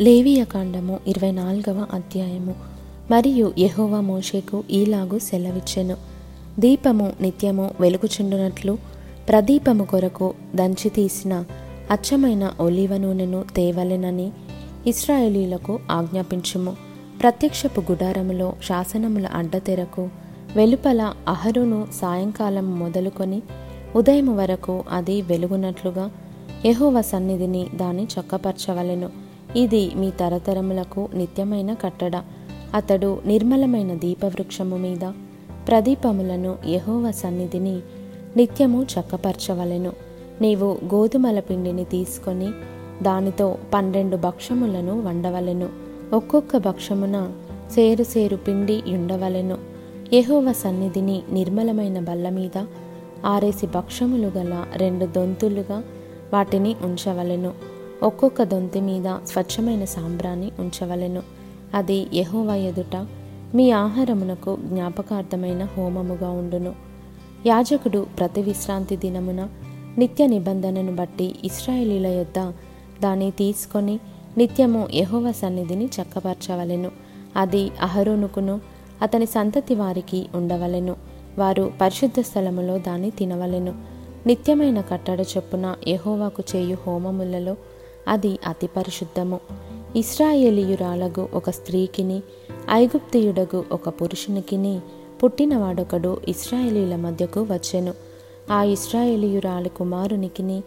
లేవియ కాండము ఇరవై నాలుగవ అధ్యాయము. మరియు యెహోవా మోషేకు ఈలాగు సెలవిచ్చెను. దీపము నిత్యము వెలుగుచుండునట్లు ప్రదీపము కొరకు దంచి తీసిన అచ్చమైన ఒలివ నూనెను తేవలెనని ఇస్రాయేలీలకు ఆజ్ఞాపించుము. ప్రత్యక్షపు గుడారములో శాసనముల అడ్డతెరకు వెలుపల అహరును సాయంకాలం మొదలుకొని ఉదయం వరకు అది వెలుగునట్లుగా యహోవ సన్నిధిని దాన్ని చక్కపరచవలెను. ఇది మీ తరతరములకు నిత్యమైన కట్టడ. అతడు నిర్మలమైన దీపవృక్షము మీద ప్రదీపములను యహోవ సన్నిధిని నిత్యము చక్కపరచవలెను. నీవు గోధుమల పిండిని తీసుకొని దానితో పన్నెండు భక్షములను వండవలెను. ఒక్కొక్క భక్షమున సేరు సేరు పిండి ఉండవలెను యహోవ సన్నిధిని నిర్మలమైన బల్ల మీద ఆరేసి భక్షములు గల రెండు దొంతులుగా వాటిని ఉంచవలెను. ఒక్కొక్క దొంతి మీద స్వచ్ఛమైన సాంబ్రాన్ని ఉంచవలెను. అది యెహోవా ఎదుట మీ ఆహారమునకు జ్ఞాపకార్థమైన హోమముగా ఉండును. యాజకుడు ప్రతి విశ్రాంతి దినమున నిత్య నిబంధనను బట్టి ఇస్రాయేలీల యొద్ద దాన్ని తీసుకొని నిత్యము యహోవ సన్నిధిని చక్కపరచవలెను. అది అహరోనుకును అతని సంతతి వారికి ఉండవలెను. వారు పరిశుద్ధ స్థలములో దాన్ని తినవలెను. నిత్యమైన కట్టడ చొప్పున యహోవాకు చేయు హోమములలో అది అతి పరిశుద్ధము. ఇస్రాయేలీయురాలగు ఒక స్త్రీకిని ఐగుప్తియుడగు ఒక పురుషునికిని పుట్టినవాడొకడు ఇస్రాయేలీల మధ్యకు వచ్చెను. ఆ ఇస్రాయేలీయురాలి కుమారునికిని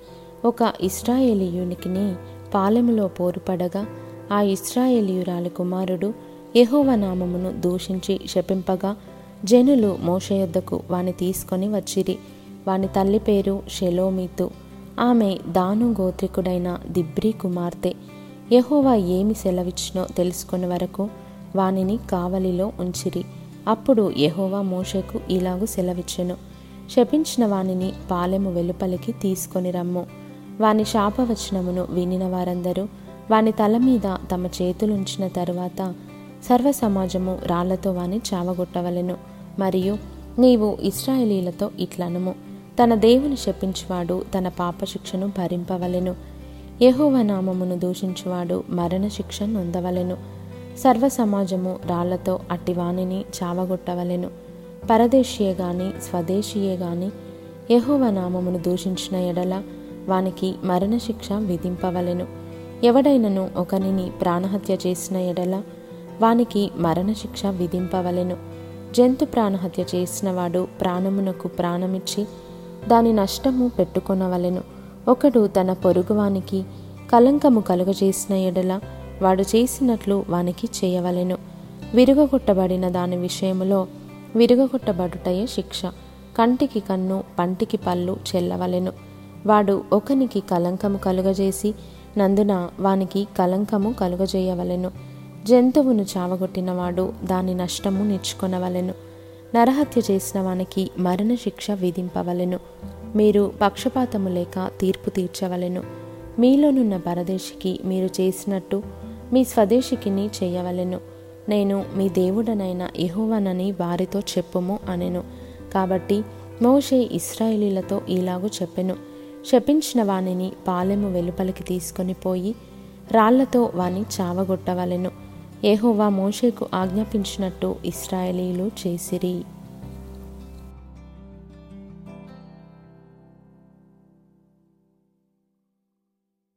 ఒక ఇస్రాయేలీయునికిని పాలెములో పోరుపడగా ఆ ఇస్రాయేలీయురాలి కుమారుడు యహోవనామమును దూషించి శపింపగా జనులు మోషయొద్దకు వాని తీసుకొని వచ్చిరి. వాని తల్లి పేరు షెలోమీతు. ఆమె దాను గోత్రికుడైన దిబ్రీ కుమార్తె. యహోవా ఏమి సెలవిచ్చినో తెలుసుకునే వరకు వానిని కావలిలో ఉంచిరి. అప్పుడు యహోవా మోషకు ఇలాగూ సెలవిచ్చెను. శపించిన వానిని పాలెము వెలుపలికి తీసుకొని రమ్ము. వాని శాపవచనమును వినిన వారందరూ వాని తల మీద తమ చేతులుంచిన తరువాత సర్వ సమాజము రాళ్ళతో వాని చావగొట్టవలెను. మరియు నీవు ఇస్రాయేలీలతో ఇట్లనుము. తన దేవుని శపించువాడు తన పాపశిక్షను భరింపవలెను. యెహోవ నామమును దూషించువాడు మరణశిక్ష నొందవలెను. సర్వ సమాజము రాళ్ళతో అట్టివాణిని చావగొట్టవలెను. పరదేశీయే గాని స్వదేశీయే గాని యెహోవ నామమును దూషించిన ఎడల వానికి మరణశిక్ష విధింపవలెను. ఎవడైనను ఒకనిని ప్రాణహత్య చేసిన ఎడల వానికి మరణశిక్ష విధింపవలెను. జంతు ప్రాణహత్య చేసినవాడు ప్రాణమునకు ప్రాణమిచ్చి దాని నష్టము పెట్టుకొనవలెను. ఒకడు తన పొరుగువానికి కలంకము కలుగజేసిన ఎడల వాడు చేసినట్లు వానికి చేయవలెను. విరుగగొట్టబడిన దాని విషయములో విరుగగొట్టబడుటయే శిక్ష. కంటికి కన్ను పంటికి పళ్ళు చెల్లవలెను. వాడు ఒకనికి కలంకము కలుగజేసి నందున వానికి కలంకము కలుగజేయవలెను. జంతువును చావగొట్టినవాడు దాని నష్టము నేర్చుకొనవలెను. నరహత్య చేసిన వానికి మరణశిక్ష విధింపవలెను. మీరు పక్షపాతము లేక తీర్పు తీర్చవలెను. మీలోనున్న పరదేశికి మీరు చేసినట్టు మీ స్వదేశికిని చేయవలెను. నేను మీ దేవుడనైన యెహోవనని వారితో చెప్పుము అనెను. కాబట్టి మోషే ఇస్రాయేలీలతో ఇలాగు చెప్పెను. శపించిన వానిని పాలెము వెలుపలికి తీసుకొని పోయి రాళ్ళతో వాని చావగొట్టవలెను. ఏహోవా మోషేకు ఆజ్ఞాపించినట్టు ఇస్రాయేలీలు చేసిరి.